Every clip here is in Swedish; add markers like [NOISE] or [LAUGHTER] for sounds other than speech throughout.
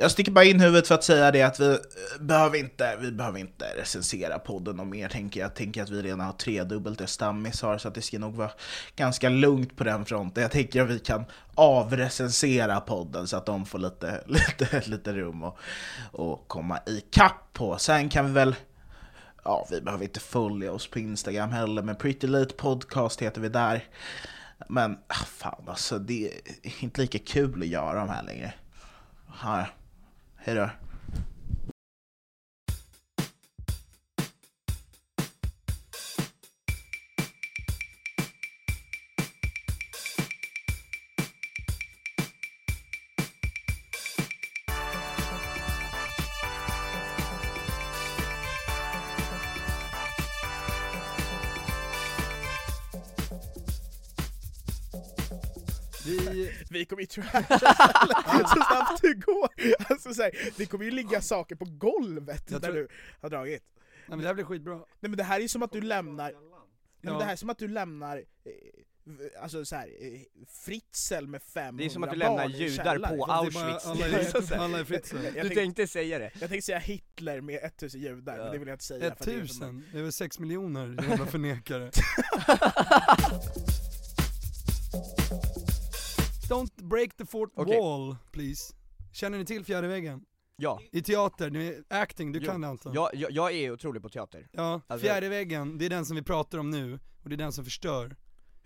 Jag sticker bara in huvudet för att säga det att vi eh, behöver inte, vi behöver inte recensera podden och mer tänker jag. Jag tänker att vi redan har tredubbelt det Stammis har så att det ska nog vara ganska lugnt på den fronten. Jag tänker att vi kan avrecensera podden så att de får lite, [LAUGHS] lite, lite rum och, och komma ikapp på. Sen kan vi väl Ja, vi behöver inte följa oss på Instagram heller, men Pretty Late Podcast heter vi där. Men ah, fan alltså, det är inte lika kul att göra de här längre. Här hej då. Vi, [LAUGHS] vi kommer ju trasha [LAUGHS] så snabbt det går. Alltså, så här, det kommer ju ligga saker på golvet Jag där tror- du har dragit. Nej men det här blir skitbra. Nej men det här är som att du lämnar, nej, men Ja. det här är som att du lämnar eh, Alltså så här, eh, Fritzl med 500 Det är som att du lämnar barn judar på Auschwitz. alla [LAUGHS] är- alla är Du tänkte- säga det. Jag tänkte säga Hitler med 1000 judar, men det vill jag inte säga. Ett för det är väl sex miljoner jävla förnekare. Don't break the fourth Okej. wall, please. Känner ni till fjärde väggen? Ja. I teater, ni är acting, du Jo. kan det Anton? Jag, jag, jag är otrolig på teater. Ja, Alltså- fjärde väggen, det är den som vi pratar om nu, och det är den som förstör.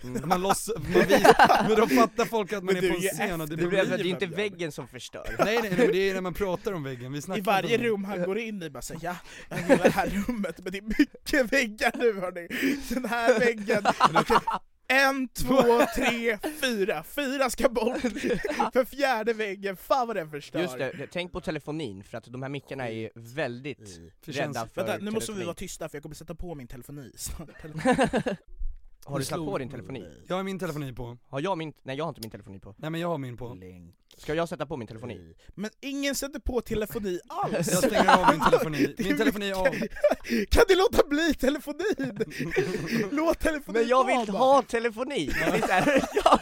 Mm. Man låtsas, [LAUGHS] man visar, men då fattar folk att man Men är du på en scen och det Det, blir blir, det är Björn. inte väggen som förstör. [LAUGHS] Nej nej, nej men det är när man pratar om väggen, vi snackar I varje om det. rum han går in i bara säger ja, jag gillar det här rummet, men det är mycket [LAUGHS] väggar nu hörni. Den här väggen, okej, en, två, [LAUGHS] tre, fyra. Fyra ska bort. [LAUGHS] För fjärde väggen, fan vad den förstör. Just det, tänk på telefonin, för att de här mickarna är väldigt För rädda för Vänta, nu måste vi vara tysta för jag kommer sätta på min telefoni. [LAUGHS] Har du satt på din telefoni? Jag har min telefoni på. Har jag min? Nej jag har inte min telefoni på. Nej men jag har min på. Ska jag sätta på min telefoni? Men ingen sätter på telefoni [LAUGHS] alls! Jag stänger av min telefoni. Min telefoni är av. [LAUGHS] Kan du låta bli telefonin? [LAUGHS] Låt telefonin Men jag vill vara ha telefoni! Det är så här, jag,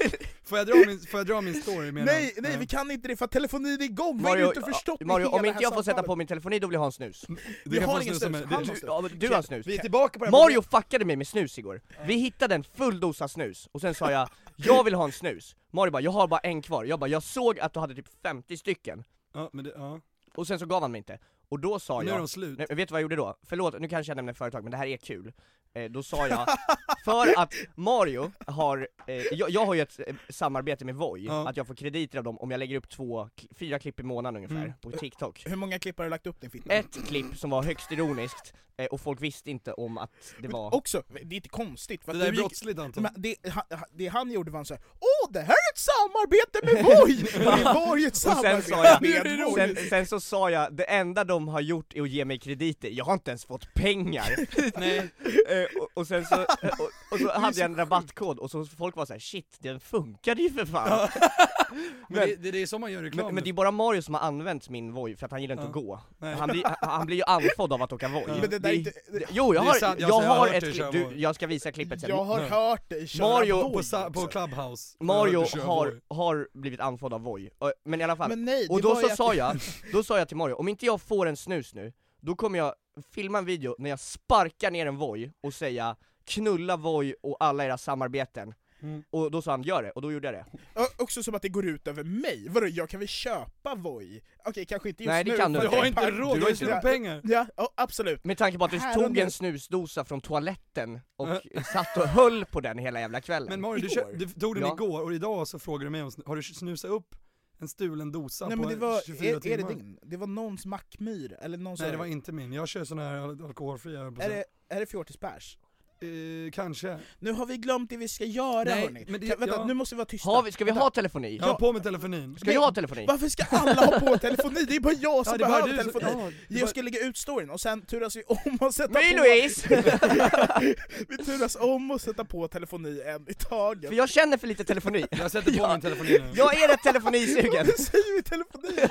Får jag dra min, får jag dra min story medan? Nej, nej vi kan inte det för att telefonin är igång, vad har du Mario, inte förstått Mario om inte jag får sätta på min telefoni då vill jag ha en snus. Du Vi kan har ingen snus, med- han måste. Ja, du har en snus. Vi är tillbaka på det Mario fuckade mig med snus igår. Vi hittade en full dosa snus, och sen sa jag 'Jag vill ha en snus' Mario bara 'Jag har bara en kvar' Jag bara 'Jag såg att du hade typ 50 stycken' Ja, men det, ja. Och sen så gav han mig inte. Och då sa Nu är jag de slut. Nej, vet du vad jag gjorde då? Förlåt, nu kanske jag nämner företag, men det här är kul. Eh, då sa jag, [LAUGHS] för att Mario har, eh, jag, jag har ju ett eh, samarbete med Voi, Ja. att jag får krediter av dem om jag lägger upp två, fyra klipp i månaden ungefär, Mm. på TikTok. Hur många klipp har du lagt upp din fitta? Ett klipp som var högst ironiskt, eh, och folk visste inte om att det Men var... Också, det är inte konstigt. För Det där är brottsligt Anton. Men det, han, det han gjorde var han såhär Åh, det här är ett samarbete med Voi! [LAUGHS] Det var ju ett sen samarbete sa jag, med sen, sen så sa jag, det enda de har gjort är att ge mig krediter, jag har inte ens fått pengar! [LAUGHS] Nej. [LAUGHS] Eh, och, och sen så, och, och så hade jag en rabattkod, och så folk var så här: shit, den funkade ju för fan! [LAUGHS] Men det, det, det är så man gör reklam Men, men det är bara Mario som har använt min Voi, för att han gillar inte Ja. att gå. Nej. Han blir, han- han blir ju andfådd av att åka Voi. Men det inte, Det- Jo, jag har, sant, jag jag har ett klipp, du, jag ska visa klippet sen. jag har Nej. hört dig köra Mario på, sa, på. Clubhouse. Mario har, har blivit andfådd av Voi, Och- men i alla fall. Men nej, Och då så sa jag, då sa jag till Mario, om inte jag får en snus nu, då kommer jag filma en video när jag sparkar ner en Voi och säga 'knulla Voi och alla era samarbeten' Mm. Och då sa han 'gör det' och då gjorde jag det. Ö- Också som att det går ut över mig, vadå jag kan väl köpa Voi? Okej kanske inte just Nej, det nu kan du Du har jag inte råd, du har inte några pengar. Ja, ja, absolut. Med tanke på att du Här tog och en snusdosa från toaletten och [LAUGHS] satt och höll på den hela jävla kvällen. Men Mario, du, du tog den Ja. igår och idag så frågar du mig om, har du snusat upp en stulen dosa Nej på men det var, 24 är, är timmar? det din? Det var någons mackmyr, eller någon Nej sån det var inte min, jag kör såna här al- alkoholfria Är det, är det fjortispers? Eh, Kanske. Nu har vi glömt det vi ska göra Nej, hörni. men det- Kan, vänta, ja. nu måste vi vara tysta. Har vi, ska vi ha telefoni? Jag har på med telefonin. Ska jag ha telefoni? Varför ska alla ha på telefoni? Det är bara jag som Ja, behöver du telefoni. ja, Jag bara- ska lägga ut storyn och sen turas vi om och sätta Nej på... Louise! [LAUGHS] vi turas om och sätta på telefoni en i taget. För jag känner för lite telefoni. Jag sätter på Ja. min telefoni nu. Jag är rätt telefonisugen. Varför säger vi telefoni?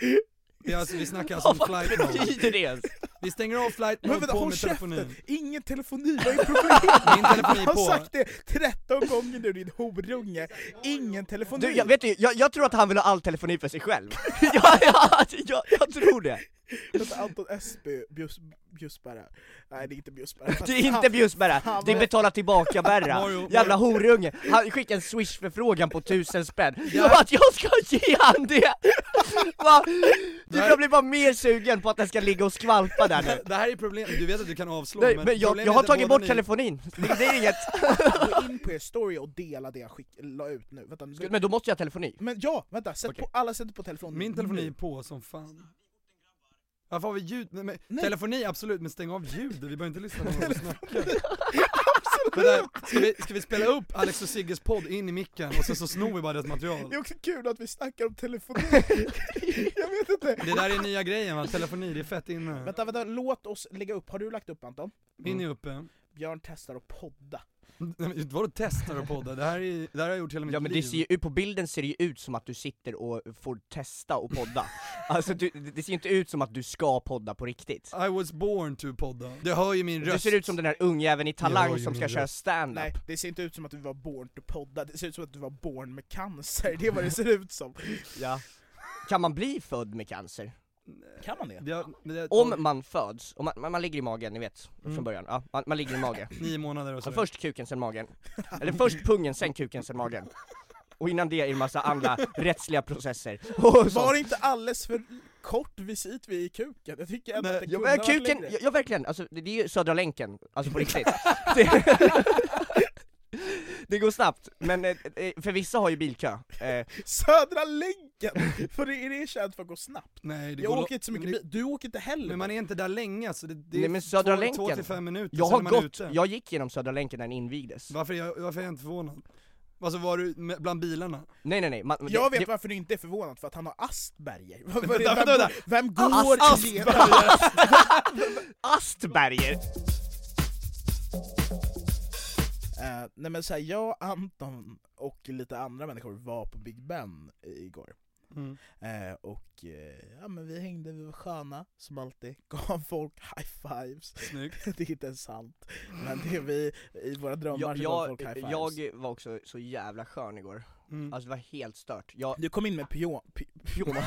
[LAUGHS] Det är alltså, vi snackar alltså om Vad flight mode. betyder det ens? Vi stänger av flight Men mode vänta, på håll med telefonin. käften! Ingen telefoni, vad är [LAUGHS] problemet? Min telefoni Jag har på. sagt det 13 gånger nu din horunge. Ingen telefoni. Du, jag, vet du, jag, jag tror att han vill ha all telefoni för sig själv. [LAUGHS] [LAUGHS] ja, ja, jag, jag tror det. Vänta, Anton Esby, Bjus, Bjusberga. Nej det är inte Bjusberga. Det är inte Bjusberga, fan, det är vad- betala tillbaka Berra. Jävla horunge. Han skickade en swish-förfrågan på tusen spänn. Jag bara att jag ska ge han det! Va? Du, jag blir bara mer sugen på att den ska ligga och skvalpa där nu. Det här är problem, du vet att du kan avslå Nej, men jag, problemet jag har tagit bort ni- telefonin, [LAUGHS] det, det är inget. Gå in på er story och dela det jag skick, la ut nu. Vänta, nu. Men då måste jag ha telefoni. Men ja, vänta, sätt Okej. på, alla sätter på telefonen Min telefoni är på som fan. Varför har vi ljud? Men, men, Nej. telefoni absolut, men stäng av ljudet, vi behöver inte lyssna på någon [LAUGHS] som snackar. Vänta, ska, vi, ska vi spela upp Alex och Sigges podd in i micken och sen så snor vi bara deras material? Det är också kul att vi snackar om telefoni. [LAUGHS] jag vet inte. Det där är nya grejen va, telefoni, det är fett inne. Vänta, vänta, låt oss lägga upp. Har du lagt upp Anton? Min är uppe. Björn testar att podda. Nej, men Vadå testar och podda? Det här, är, det här har jag gjort hela mitt Ja men liv. det ser ju ut, på bilden ser det ju ut som att du sitter och får testa och podda. [LAUGHS] Alltså du, det ser ju inte ut som att du ska podda på riktigt. I was born to podda. Det hör ju min röst. Du ser ut som den här ungjäveln i Talang som ska köra röst. stand-up. Nej, det ser inte ut som att du var born to podda, det ser ut som att du var born med cancer, det är vad det ser ut som. Ja. Kan man bli född med cancer? Kan man det? Det, det, Om man föds, om man, man, ligger i magen, ni vet, Mm. från början, ja, man, man ligger i magen. [LAUGHS] Nio månader och så. Så först kuken, sen magen. [LAUGHS] Eller först pungen, sen kuken, sen magen. Och innan det är en massa andra [LAUGHS] rättsliga processer. Och. Var det inte alldeles för kort visit vid kuken? Jag tycker ändå att det kunde kuken, ja, ja verkligen, alltså det det är ju Södra länken, alltså på riktigt. Det, går snabbt, men eh, eh, för vissa har ju bilkö. Eh, Södra länken! För det är det känt för att gå snabbt. Nej, det Jag går åker inte så mycket bil, du åker inte heller. Men man är inte där länge alltså, det, det är Nej, men Södra två, länken. två till fem minuter, jag har gått, ute. jag gick genom Södra länken när den invigdes. Varför är, jag, varför är jag inte förvånad? Alltså var du med, bland bilarna? Nej nej nej, man, jag det, vet det, varför du inte är förvånad, för att han har Asperger. [LAUGHS] Vem, Vänta, vänta, vänta. vem går Ast- igenom... [LAUGHS] Astberger! Eh, nej men såhär, jag, Anton och lite andra människor var på Big Ben igår. Mm. Eh, och eh, ja, men vi hängde, vi var sköna som alltid, [LAUGHS] gav folk high fives. Snyggt. [LAUGHS] det är inte sant, men det är vi i våra drömmar Jag, så gav folk high jag, var också så jävla skön igår. Mm. Alltså det var helt stört. Jag, Du kom in med pyjama, py, pyjama,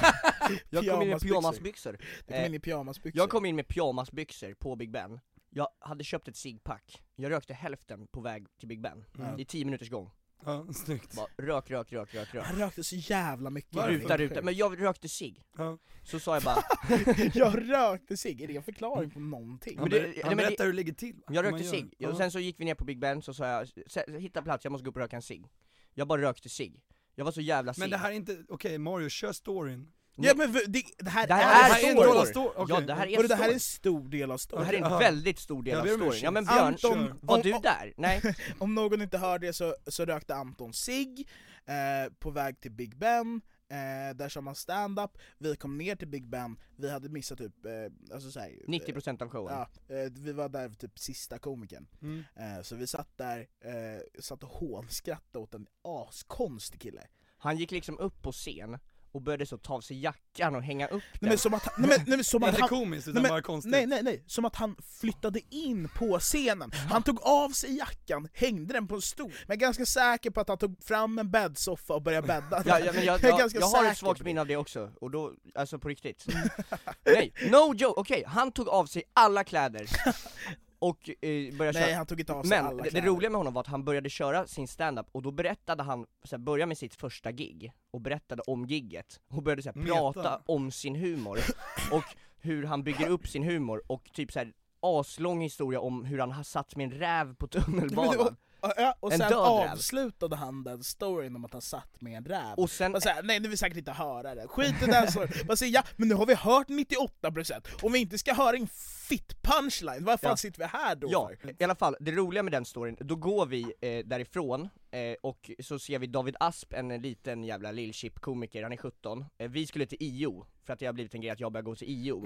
jag kom in med Pyjamasbyxor. pyjamasbyxor. du kom in i pyjamasbyxor. Jag kom in med pyjamasbyxor på Big Ben. Jag hade köpt ett cigpack. Jag rökte hälften på väg till Big Ben. Mm. I 10 minuters gång. Ja, [LAUGHS] snyggt. Bara rök, rök, rök, rök, rök. Han rökte så jävla mycket. Varför? Ruta, ruta. Men jag rökte cigg. Ja. Så sa jag bara, [LAUGHS] jag rökte cigg, är det en förklaring på någonting? Han, Men det- ber- han men det- berättar hur det ligger till. jag rökte. Ja. Och sen så gick vi ner på Big Ben, så sa jag, "Sä- hitta plats, jag måste gå upp och röka en cigg. Jag bara rökte cigg. Jag var så jävla Men cigg. det här är inte, okej Mario, kör storyn. Ja men det, det här Det här är, är Det här är en del av story, okej. Ja det här är Vadå, det här är en stor del av Det storyn. här är en Aha. väldigt stor del av storyn. Ja men Björn, Anton, var om- du där? [LAUGHS] Nej? Om någon inte hör det så, så rökte Anton sig eh, på väg till Big Ben, eh, där kör man stand-up, vi kom ner till Big Ben, vi hade missat typ, eh, alltså såhär, 90% av showen. Ja, eh, vi var där typ sista komikern. Mm. Eh, så vi satt där, eh, satt och hånskrattade åt en askonstig kille. Han gick liksom upp på scen och började så ta av sig jackan och hänga upp den. Nej men som att, han- nej, men, nej, men, som att [LAUGHS] Inte han, komiskt utan nej, bara konstigt. nej nej nej, som att han flyttade in på scenen. Han tog av sig jackan, hängde den på en stol. Men jag är ganska säker på att han tog fram en bäddsoffa och började bädda. Ja, ja men jag, [LAUGHS] jag, ganska jag har ett svagt minne av det också, och då, alltså på riktigt [LAUGHS] Nej, no joke, okej, han tog av sig alla kläder och eh, började Nej köra han tog inte av sig Men alla det, roliga med honom var att han började köra sin stand-up och då berättade han, så här, började med sitt första gig, och berättade om gigget, och började så här, Meta. prata om sin humor, [LAUGHS] och hur han bygger upp sin humor, och typ så här aslång historia om hur han har satt med en räv på [LAUGHS] tunnelbanan Ja, och En sen räv. avslutade han den storyn om att han satt med en räv. Och sen, Och så här, nej nu vill säkert inte höra det, skit i den storyn. Man säger ja, men nu har vi hört 98%, om vi inte ska höra en fit punchline, varför Ja. sitter vi här då Ja, i alla fall, det roliga med den storyn, då går vi eh, därifrån, eh, och så ser vi David Asp, en liten jävla lillchip-komiker, han är 17, eh, vi skulle till IO, för att det har blivit en grej att jag börjar gå till IO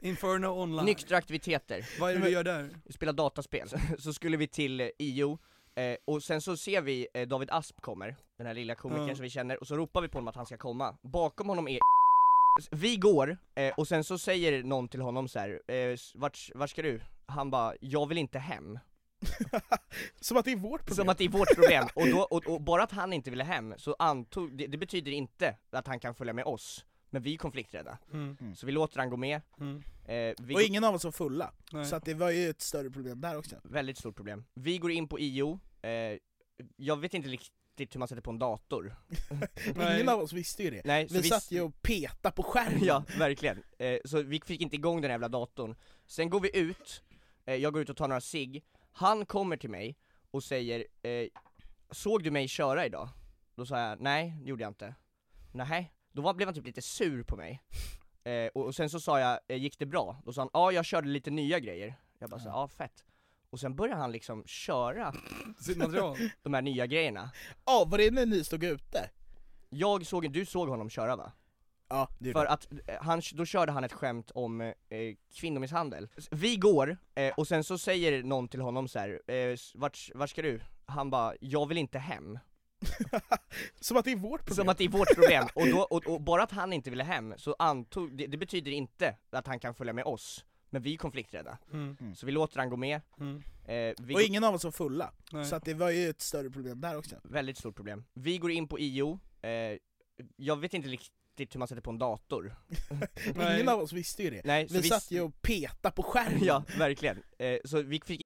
Inferno online. Nyktra aktiviteter, Vad är det du gör där? spela dataspel, [LAUGHS] så skulle vi till IO, eh, och sen så ser vi eh, David Asp kommer, den här lilla komikern Ja. som vi känner, och så ropar vi på honom att han ska komma, bakom honom är [LAUGHS] vi går, eh, och sen så säger någon till honom så här, eh, vart, vart ska du? Han bara, jag vill inte hem [LAUGHS] Som att det är vårt problem. Som att det är vårt problem, och, då, och, och bara att han inte ville hem, så antog, det, det betyder inte att han kan följa med oss, men vi är konflikträdda, Mm. så vi låter han gå med, Mm. eh, vi Och ingen av oss var fulla, Nej. så att det var ju ett större problem där också. väldigt stort problem. Vi går in på IO, eh, jag vet inte riktigt hur man sätter på en dator. [LAUGHS] Ingen av oss visste ju det. Nej, Vi vi satt ju och petade på skärmen. Ja, verkligen. Eh, så vi fick inte igång den jävla datorn. Sen går vi ut, eh, jag går ut och tar några cigg, han kommer till mig och säger eh, Såg du mig köra idag? Då sa jag, nej, det gjorde jag inte. Nej, då var, blev han typ lite sur på mig. Eh, och, och sen så sa jag, eh, gick det bra? Då sa han, ja jag körde lite nya grejer. Jag bara så, ja fett. Och sen började han liksom köra [LAUGHS] Sitt material. de här nya grejerna. Ja, var det när ni stod ute? Jag såg, du såg honom köra va? Ja, det För att eh, han, då körde han ett skämt om eh, kvinnomisshandel. Vi går, eh, och sen så säger någon till honom så här, eh, vart, vart ska du? Han bara, jag vill inte hem. [LAUGHS] Som att det är vårt problem. Som att det är vårt problem, [LAUGHS] och, då, och, och bara att han inte ville hem, så antog, det, det betyder inte att han kan följa med oss, men vi är konflikträdda. Mm. Så vi låter han gå med, Mm. eh, vi Och ingen av oss var fulla, Nej. så att det var ju ett större problem där också. väldigt stort problem. Vi går in på IO, eh, jag vet inte riktigt hur man sätter på en dator. [LAUGHS] Ingen av oss visste ju det. Nej, så Vi satt ju och petade på skärmen. Ja, verkligen. Eh, så vi fick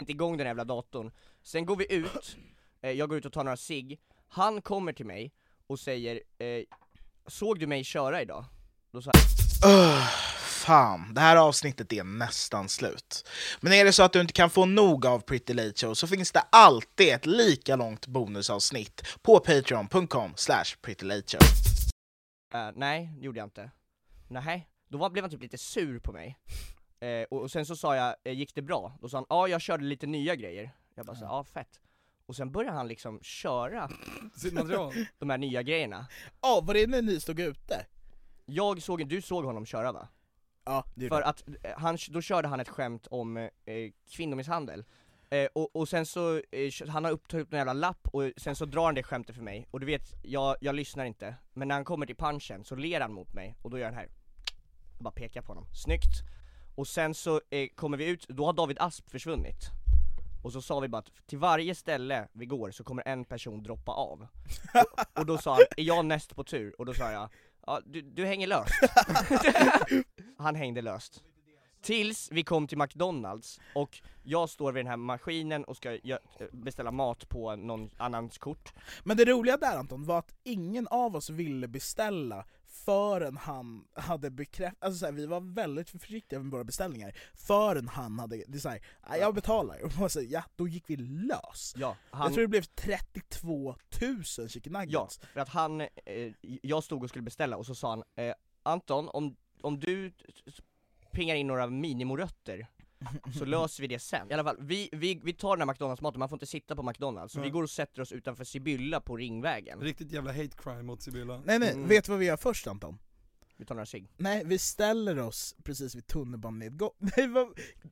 inte igång den jävla datorn. Sen går vi ut, [CLEARS THROAT] eh, jag går ut och tar några cigg, han kommer till mig och säger eh, Såg du mig köra idag? Då sa jag, fan, det här avsnittet är nästan slut. Men är det så att du inte kan få nog av Pretty Late Show så finns det alltid ett lika långt bonusavsnitt på patreon.com slash prettylateshow. eh, nej, det gjorde jag inte. Nej, då var, blev han typ lite sur på mig. Eh, och, och sen så sa jag, eh, gick det bra? Då sa han, ja jag körde lite nya grejer. Jag bara så, ja fett. Och sen börjar han liksom köra [LAUGHS] Sitt material. de här nya grejerna. Ja, var det när ni stod ute? Jag såg, du såg honom köra va? Ja, det För att eh, han, då körde han ett skämt om eh, kvinnomisshandel. Eh, och, och sen så, eh, han har upptagit en jävla lapp och sen så drar han det skämtet för mig, och du vet, jag, jag lyssnar inte, men när han kommer till punchen så ler han mot mig, och då gör han här, och bara pekar på honom, snyggt! Och sen så eh, kommer vi ut, då har David Asp försvunnit. Och så sa vi bara att till varje ställe vi går så kommer en person droppa av. Och, [LAUGHS] och då sa han, är jag näst på tur? Och då sa jag, ja du, du hänger löst. [LAUGHS] Han hängde löst. Tills vi kom till McDonalds och jag står vid den här maskinen och ska gö- beställa mat på någon annans kort. Men det roliga där Anton var att ingen av oss ville beställa förrän han hade bekräftat, alltså så här, vi var väldigt försiktiga med våra beställningar förrän han hade, det är så här, "Ja, jag betalar, och man säger, ja då gick vi lös. Ja, Jag han, tror det blev 32 000 chicken ja, nuggets. för att han, eh, jag stod och skulle beställa och så sa han eh, Anton, om, om du pingar in några minimorötter [LAUGHS] så löser vi det sen. I alla fall, vi, vi, vi tar den här McDonalds-maten, man får inte sitta på McDonalds, så vi går och sätter oss utanför Sibylla på Ringvägen. Riktigt jävla hate crime mot Sibylla. Nej nej, Mm. vet du vad vi gör först Anton? Vi tar några cigg. Nej, vi ställer oss precis vid tunnelbanenedgång. [LAUGHS] Nej, vad,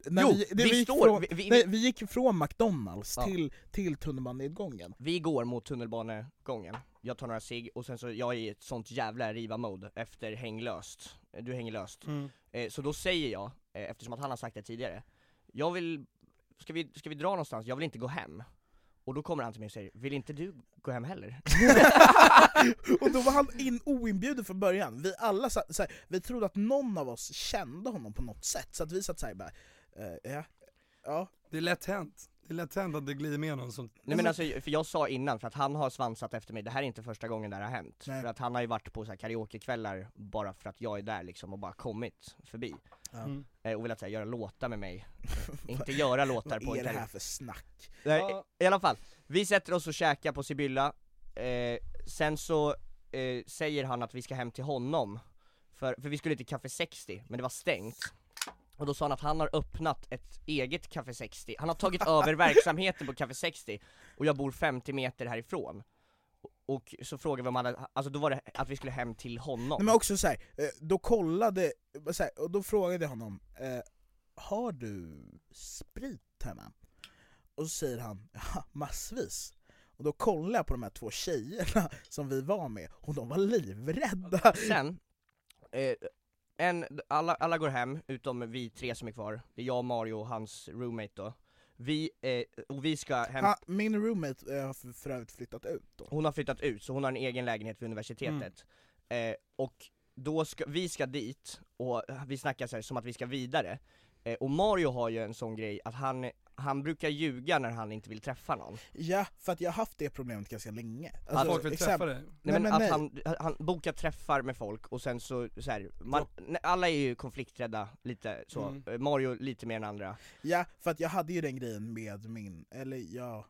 när Jo, det- vi gick står- från, vi- vi- nej, vi gick från McDonalds Ja. till, till tunnelbanenedgången. Vi går mot tunnelbanegången, jag tar några cigg och sen så, jag är i ett sånt jävla riva-mode efter häng löst. Eh, Du hänger löst. Mm. Eh, så då säger jag, eftersom att han har sagt det tidigare, jag vill, ska vi, ska vi dra någonstans? Jag vill inte gå hem. Och då kommer han till mig och säger, vill inte du gå hem heller? [LAUGHS] Och då var han in, oinbjuden från början. Vi alla satt, så här, vi trodde att någon av oss kände honom på något sätt, så att vi satt såhär bara, eh, ja, ja. Det är lätt hänt. Det är lätt hänt att det glider med någon som... Nej men alltså, för jag sa innan, för att han har svansat efter mig, det här är inte första gången det här har hänt. Nej. För att han har ju varit på så här karaokekvällar bara för att jag är där liksom och bara kommit förbi. Ja. Mm. Eh, och velat här, göra låtar med mig. inte göra [LAUGHS] låtar på Vad är det här för snack? Nej, Ja. i alla fall, vi sätter oss och käkar på Sibylla, eh, sen så eh, säger han att vi ska hem till honom, för, för vi skulle till Café 60, men det var stängt. Och då sa han att han har öppnat ett eget Café 60, han har tagit över [LAUGHS] verksamheten på Café 60, och jag bor 50 meter härifrån. Och- så frågade vi om han hade, alltså då var det att vi skulle hem till honom. Nej, men också så här, eh, då kollade, så här, och då frågade jag honom, eh, har du sprit hemma? Och så säger han, ja massvis. Och då kollar jag på de här två tjejerna som vi var med, och de var livrädda. Sen, eh, en, alla, alla går hem, utom vi tre som är kvar. Det är jag, Mario och hans roommate då. Vi, eh, och vi ska hem, Han, min roommate eh, har för, övrigt flyttat ut då. hon har flyttat ut, så hon har en egen lägenhet vid universitetet. Eh, och då ska, vi ska dit, och vi snackar så här, som att vi ska vidare. Eh, och Mario har ju en sån grej att han, han brukar ljuga när han inte vill träffa någon. Ja, för att jag har haft det problemet ganska länge. Att Alltså, folk vill exempel- träffa dig. Nej, Nej, men, men att nej. Han, han bokar träffar med folk och sen så, så här, man, nej, alla är ju konflikträdda lite så, Mm. Eh, Mario lite mer än andra. Ja, för att jag hade ju den grejen med min, eller ja,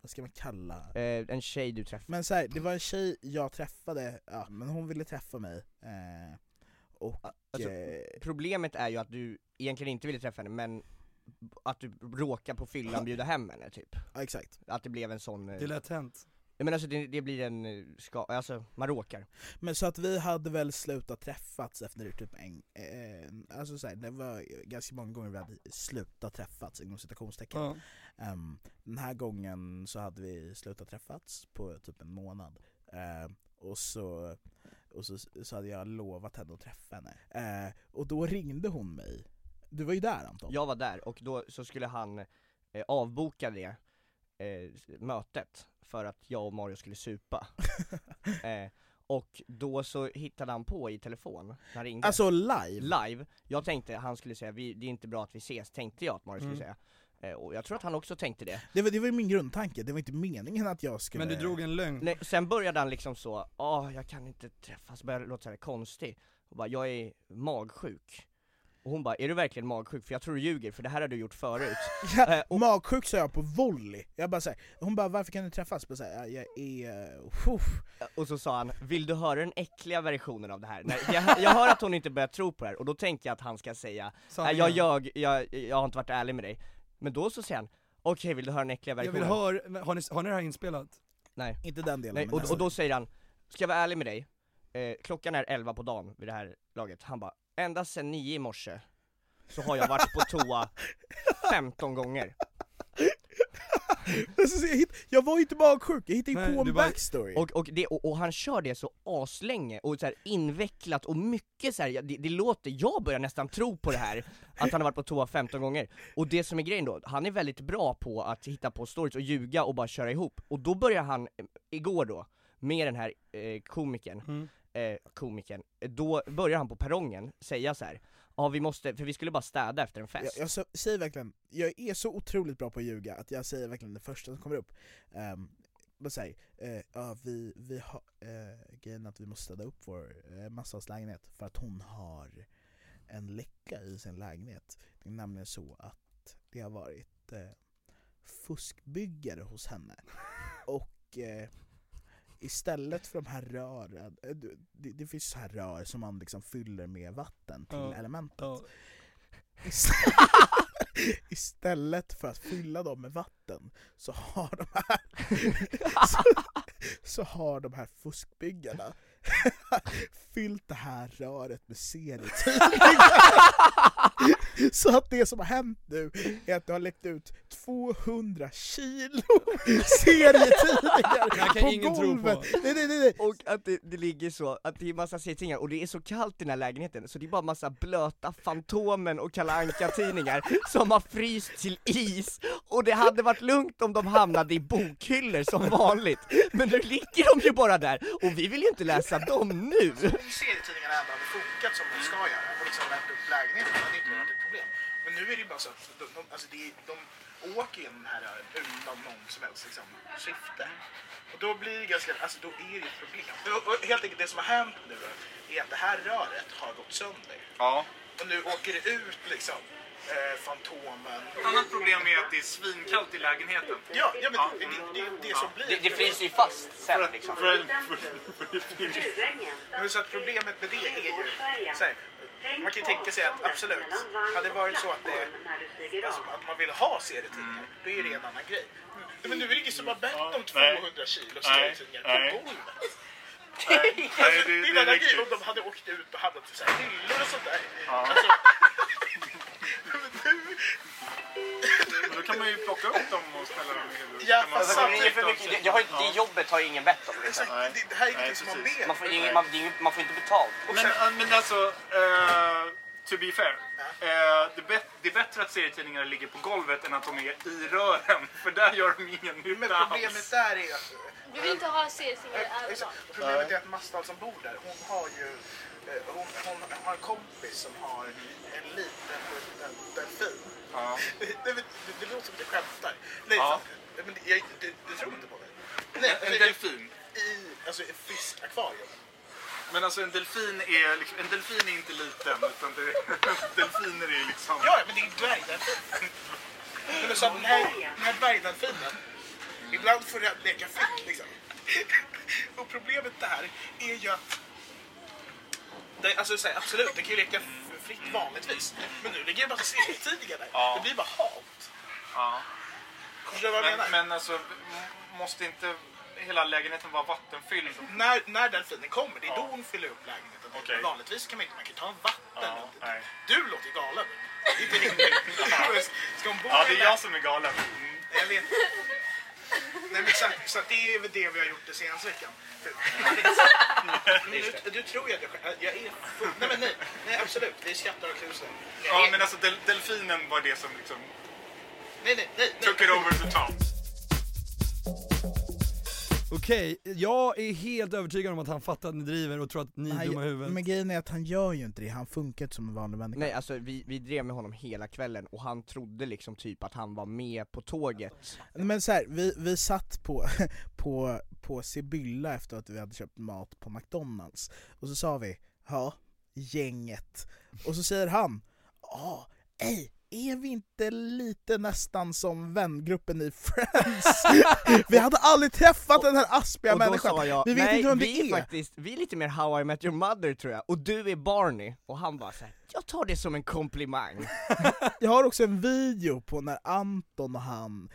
vad ska man kalla Eh, en tjej du träffade. Men så här, det var en tjej jag träffade, ja, men hon ville träffa mig. Eh, och Alltså, eh, Problemet är ju att du egentligen inte ville träffa henne, men att du råkar på fyllan bjuda hem henne typ. ja, exakt. Att det blev en sån, eh, Det är lätt hänt. ja, men alltså det, det blir en, eh, ska, alltså man råkar. Men så att vi hade väl slutat träffats efter typ en, eh, alltså så här, det var ganska många gånger vi hade slutat träffats inom citationstecken. Ja. Ehm, den här gången så hade vi slutat träffats på typ en månad. Ehm, och så, och så, så hade jag lovat henne att träffa henne. Ehm, och då ringde hon mig. Du var ju där Anton. Jag var där och då så skulle han eh, avboka det eh, mötet för att jag och Mario skulle supa. [LAUGHS] eh, och då så hittade han på i telefon, när han ringde. Alltså live. live, jag tänkte han skulle säga vi, det är inte bra att vi ses, tänkte jag att Mario skulle Mm. säga. Eh, och jag tror att han också tänkte det. Det var, det var ju min grundtanke, det var inte meningen att jag skulle... Men du drog en lögn. Nej, sen började han liksom så, åh jag kan inte träffas, började låta såhär konstig. Och bara, jag är magsjuk. Och hon bara, är du verkligen magsjuk? För jag tror du ljuger, för det här har du gjort förut. [LAUGHS] Ja, Eh, och- Magsjuk sa jag på volley. Jag bara såhär, hon bara varför kan du träffas? Jag, bara, "Ja, jag är... Uh, Och så sa han, vill du höra den äckliga versionen av det här? Nej, jag, jag hör att hon inte börjar tro på det här, och då tänker jag att han ska säga, Sanningen. jag ljög, jag, jag har inte varit ärlig med dig. Men då så säger han, okej vill du höra den äckliga Jag versionen? vill höra, har ni, har ni det här inspelat? Nej. Inte den delen Nej, och, och då säger han, ska jag vara ärlig med dig, eh, klockan är 11 på dagen vid det här laget, han bara, ända sen 9 i morse så har jag varit på toa [LAUGHS] 15 gånger. Jag, var ju inte magsjuk, jag hittade ju Nej, på en bara- backstory Och, och, det, och, och han kör det så aslänge och så här invecklat och mycket så här, det, det låter, jag börjar nästan tro på det här, att han har varit på toa 15 gånger. Och det som är grejen då, han är väldigt bra på att hitta på stories och ljuga och bara köra ihop. Och då börjar han, eh, igår då, med den här eh, komikern, Mm. Eh, komikern, då börjar han på perrongen säga så här. Ja vi måste, för vi skulle bara städa efter en jag, fest. jag så- säger verkligen, jag är så otroligt bra på att ljuga att jag säger verkligen det första som kommer upp um, Bara säg, eh, ja vi, vi har, eh, grejen att vi måste städa upp vår eh, massas lägenhet för att hon har en läcka i sin lägenhet Det är nämligen så att det har varit eh, fuskbyggare hos henne [LAUGHS] och eh, istället för de här rören, eh, det, det finns så här rör som man liksom fyller med vatten till Ja. elementet. Ist- [LAUGHS] Istället för att fylla dem med vatten så har de här [LAUGHS] så, så har de här fuskbyggarna [LAUGHS] fyllt det här röret med serietidningar. [LAUGHS] Så att det som har hänt nu är att det har läckt ut 200 kilo [LAUGHS] serietidningar på ingen tro golvet. på. Nej, nej, nej, nej. Och att det, det ligger så, att det är massa serietidningar och det är så kallt i den här lägenheten så det är bara massa blöta Fantomen och Kalle Anka tidningar [LAUGHS] som har fryst till is och det hade varit lugnt om de hamnade i bokhyllor som vanligt men nu ligger de ju bara där och vi vill ju inte läsa dem nu! Serietidningarna ändå hade funkat som de ska göra och liksom värmt upp lägenheten nu är det ju bara så att de, de, alltså det, de åker genom den här rören utan någon som helst liksom, syfte. Och då blir det ganska, alltså då är det ett problem. Och, och helt enkelt det som har hänt nu då, är att det här röret har gått sönder. Ja. Och nu åker det ut liksom eh, Fantomen. Ett annat problem är att det är svinkallt i lägenheten. Ja, ja men det, det, det är det som blir. Det, det fryser ju fast sen liksom. För, för, för, för, Men så att problemet med det är ju, så här, man kan ju tänka sig att absolut, hade det varit så att, det, alltså, att man vill ha serietidningar, då är det en annan grej. Men nu är det ingen som har bett om 200 kilo serietidningar på golvet. nej, det, Det är det en är annan grej om de hade åkt ut och här hyllor och sånt där. Alltså, kan man ju plocka upp dem och ställa dem i huvudet. Ja, man- fast samtidigt- jag har, det jobbet har ingen bett om exakt, Nej. det, det här är Nej, ingenting som man ber. Man får, ingen, man, det är ingen- man får inte betalt. Men, äh, men alltså, eh, to be fair. Eh, det, är bet- det är bättre att serietidningar ligger på golvet än att de är i rören. [LAUGHS] För där gör de ingen Men nytta problemet alls. där är att Du vill inte ha serietidningar. Och Problemet är att Mastal som bor där, hon har ju eh, hon, hon har en kompis som har en liten, liten delfin. Ja. Det, det låter som att jag skämtar. Nej, Ja. fan, men jag, du, du tror inte på mig? Nej, En alltså, delfin. I alltså, ett fiskakvarium. Men alltså en delfin är, liksom, en delfin är inte liten utan det, [LAUGHS] delfiner är liksom... Ja, men det är en dvärgdelfin. Men så att den här, den här dvärgdelfinen, ibland får den leka fritt liksom. Och problemet där är ju att det, alltså, så här, absolut, den kan ju leka fritt vanligtvis. Men nu ligger det bara där. Ja. Det blir bara hat. Ja. Förstår du vad jag Men, menar? men alltså, måste inte hela lägenheten vara vattenfylld? När, när delfinen kommer, det är då hon fyller upp lägenheten. Okej. Vanligtvis kan man inte, man kan ta en vatten. Ja, nej. Du låter galen. Det är inte rimligt. [LAUGHS] Ska hon bo Ja, det är den jag som är galen. Mm. Jag vet. Nej, men så, så det är väl det vi har gjort den senaste veckan. Men du, du tror ju att jag, jag är full. Nej men nej, nej absolut. Vi skrattar och kusar. Ja, är- men alltså del, delfinen var det som liksom Nej, nej, nej. took it over the top. Okej, jag är helt övertygad om att han fattar att ni driver och tror att ni är dumma i huvudet. men grejen är att han gör ju inte det, han funkar inte som en vanlig människa. Nej alltså vi, vi drev med honom hela kvällen och han trodde liksom typ att han var med på tåget Men så här, vi, vi satt på, [LAUGHS] på, på Sibylla efter att vi hade köpt mat på McDonalds och så sa vi ja, gänget. Och så säger han ja, ej, är vi inte lite nästan som vängruppen i Friends? [LAUGHS] vi hade aldrig träffat den här aspiga människan, jag, vi vet nej inte vem vi är är. faktiskt, vi är lite mer How I Met Your Mother tror jag, och du är Barney, och han bara såhär, jag tar det som en komplimang. [LAUGHS] Jag har också en video på när Anton och han,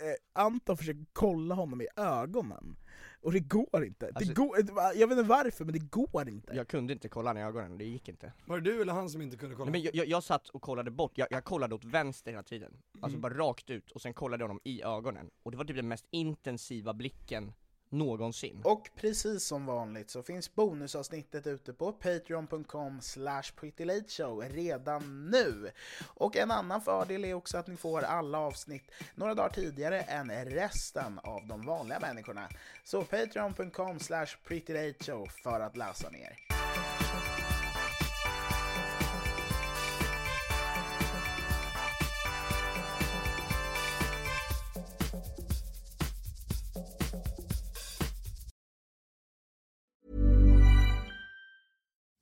eh, Anton försöker kolla honom i ögonen, och det går inte. Alltså- det går, jag vet inte varför, men det går inte. Jag kunde inte kolla honom i ögonen, det gick inte. Var det du eller han som inte kunde kolla? Nej, men jag, jag, jag satt och kollade bort, jag, jag kollade åt vänster hela tiden, alltså Mm. bara rakt ut, och sen kollade jag honom i ögonen, och det var typ den mest intensiva blicken någonsin. Och precis som vanligt så finns bonusavsnittet ute på patreon.com slash prettylateshow redan nu. Och en annan fördel är också att ni får alla avsnitt några dagar tidigare än resten av de vanliga människorna. Så patreon.com slash prettylateshow för att läsa mer.